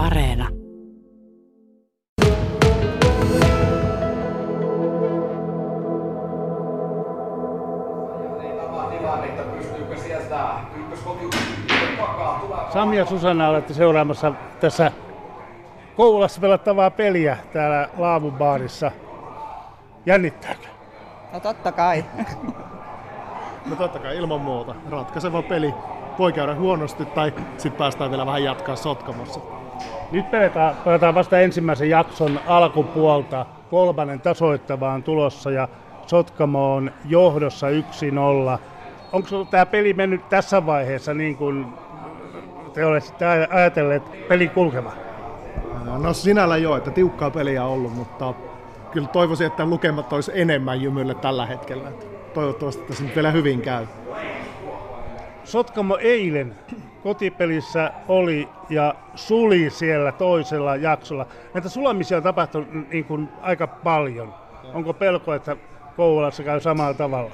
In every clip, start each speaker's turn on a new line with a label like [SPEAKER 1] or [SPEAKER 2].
[SPEAKER 1] Areena.
[SPEAKER 2] Sami ja Susanna olette seuraamassa tässä Kouvolassa pelattavaa peliä täällä Laavubaarissa. Jännittääkö?
[SPEAKER 3] No totta kai.
[SPEAKER 4] No totta kai ilman muuta. Ratkaiseva peli. Voi käydä huonosti tai sitten päästään vielä vähän jatkaa sotkamossa.
[SPEAKER 2] Nyt pelataan, pelataan vasta ensimmäisen jakson alkupuolta. Kolmannen tasoittava on tulossa ja Sotkamo on johdossa 1-0. Onko tämä peli mennyt tässä vaiheessa niin kuin te olette ajatelleet pelin kulkeva?
[SPEAKER 4] No sinällä joo, että tiukkaa peliä on ollut, mutta kyllä toivoisin, että lukemat olisi enemmän jymylle tällä hetkellä. Toivottavasti tässä nyt vielä hyvin käy.
[SPEAKER 2] Sotkamo eilen kotipelissä oli ja suli siellä toisella jaksolla. Näitä sulamisia on tapahtunut niin kuin aika paljon. Onko pelko, että Kouvolassa käy samalla tavalla?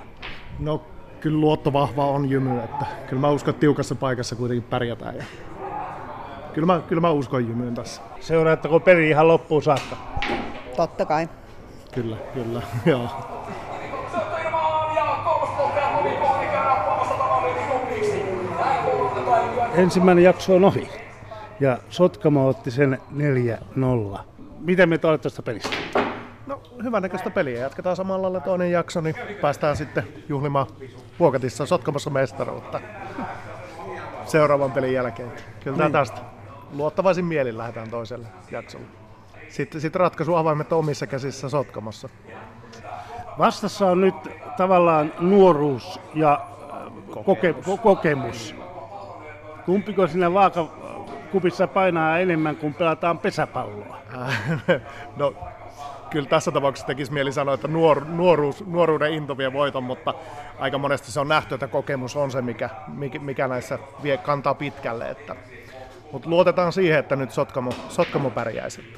[SPEAKER 4] No kyllä luotto vahva on jymy, että kyllä mä uskon, että tiukassa paikassa kuitenkin pärjätään. Ja kyllä, mä, kyllä mä uskon jymyyn tässä.
[SPEAKER 2] Seuraatteko peli ihan loppuun saakka?
[SPEAKER 3] Totta kai.
[SPEAKER 4] Kyllä, kyllä, joo.
[SPEAKER 2] Ensimmäinen jakso on ohi ja Sotkamo otti sen 4-0. Miten me tästä pelistä?
[SPEAKER 4] No, hyvän peliä. Jatketaan samalla lailla toinen jakso, niin päästään sitten juhlimaan Vuokatissa Sotkamassa mestaruutta seuraavan pelin jälkeen. Kyllä niin. tästä luottavaisin mielin lähdetään toiselle jaksolle. Sitten, sitten ratkaisu avaimet omissa käsissä Sotkamassa.
[SPEAKER 2] Vastassa on nyt tavallaan nuoruus ja koke, kokemus. Kumpiko sinä vaakakupissa painaa enemmän, kun pelataan pesäpalloa?
[SPEAKER 4] no kyllä tässä tapauksessa tekisi mieli sanoa, että nuor, nuoruus, nuoruuden into vie voiton, mutta aika monesti se on nähty, että kokemus on se, mikä, mikä näissä vie, kantaa pitkälle. Että, mutta luotetaan siihen, että nyt Sotkamo, Sotkamo pärjäisi.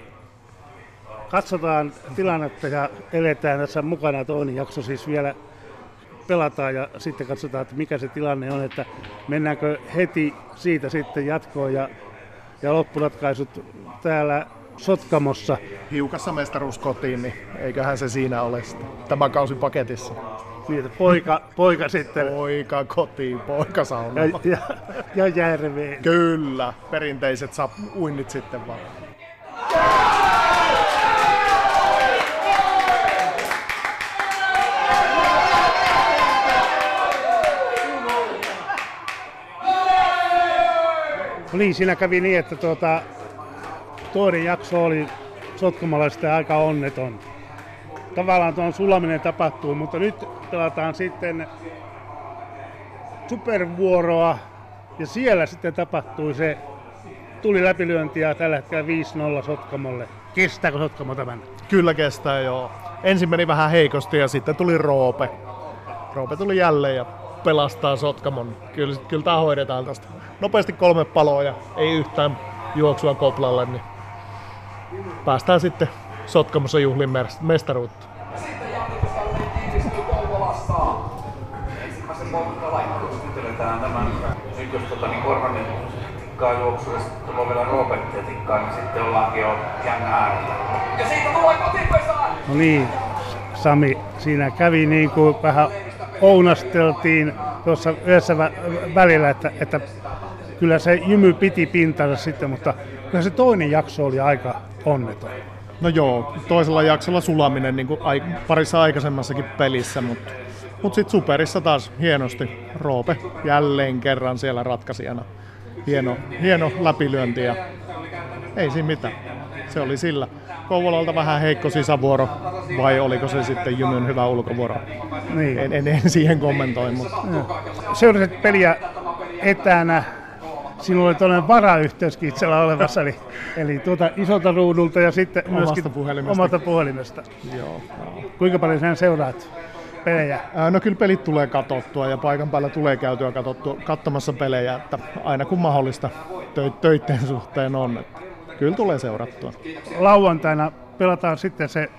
[SPEAKER 2] Katsotaan tilannetta ja eletään tässä mukana. Toinen jakso siis vielä pelataan ja sitten katsotaan, että mikä se tilanne on, että mennäänkö heti siitä sitten jatkoon ja, ja loppuratkaisut täällä Sotkamossa.
[SPEAKER 4] Hiukassa mestaruus kotiin, niin eiköhän se siinä ole tämä kausi paketissa.
[SPEAKER 2] Niin, että poika, poika sitten.
[SPEAKER 4] Poika kotiin, poika sauna.
[SPEAKER 2] Ja, ja, ja järveen.
[SPEAKER 4] Kyllä, perinteiset saa uinnit sitten vaan.
[SPEAKER 2] Niin, siinä kävi niin, että tuota, toinen jakso oli sotkamalaisten aika onneton. Tavallaan tuon sulaminen tapahtuu, mutta nyt pelataan sitten supervuoroa ja siellä sitten tapahtui se tuli läpilyönti ja tällä hetkellä 5-0 Sotkamolle. Kestääkö Sotkamo tämän?
[SPEAKER 4] Kyllä kestää joo. Ensin meni vähän heikosti ja sitten tuli Roope. Roope tuli jälleen ja pelastaa Sotkamon. Kyllä, kyllä tämä hoidetaan tästä. Nopeasti kolme paloa ja ei yhtään juoksua koplalle, niin päästään sitten Sotkamossa juhlin mestaruutta.
[SPEAKER 5] tämän ykkös tota, niin Korvanin juoksu ja sitten tulee vielä Robertia tikkaa, niin sitten ollaankin jo jään äärellä. Ja siitä tulee kotipesään!
[SPEAKER 2] No niin, Sami, siinä kävi niin kuin vähän ounasteltiin tuossa yhdessä vä- välillä, että, että kyllä se jymy piti pintansa sitten, mutta kyllä se toinen jakso oli aika onneton.
[SPEAKER 4] No joo, toisella jaksolla sulaminen niin kuin ai, parissa aikaisemmassakin pelissä, mutta mut sitten Superissa taas hienosti. Roope jälleen kerran siellä ratkaisijana. Hieno, hieno läpilyönti ja ei siinä mitään. Se oli sillä. Kouvolalta vähän heikko sisävuoro, vai oliko se sitten Jymyn hyvä ulkovuoro? Niin. En, en, en siihen kommentoi, mutta...
[SPEAKER 2] Seurasit peliä etänä sinulla oli tuollainen varayhteyskin itsellä olevassa, eli, eli tuota isolta ruudulta ja sitten
[SPEAKER 4] omasta
[SPEAKER 2] myöskin
[SPEAKER 4] puhelimesta.
[SPEAKER 2] omasta puhelimesta.
[SPEAKER 4] Joo.
[SPEAKER 2] Kuinka paljon sen seuraat pelejä?
[SPEAKER 4] No kyllä pelit tulee katottua ja paikan päällä tulee käytyä katottua, katsomassa pelejä, että aina kun mahdollista tö- töiden suhteen on. Että kyllä tulee seurattua.
[SPEAKER 2] Lauantaina pelataan sitten se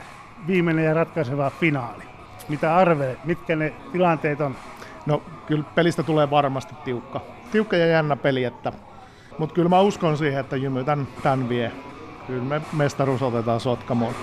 [SPEAKER 2] viimeinen ja ratkaiseva finaali. Mitä arvelet? Mitkä ne tilanteet on?
[SPEAKER 4] No kyllä pelistä tulee varmasti tiukka. Tiukka ja jännä peli, että Mutta kyllä mä uskon siihen, että Jymy tämän, tämän vie. Kyllä me mestaruus otetaan Sotkamoon.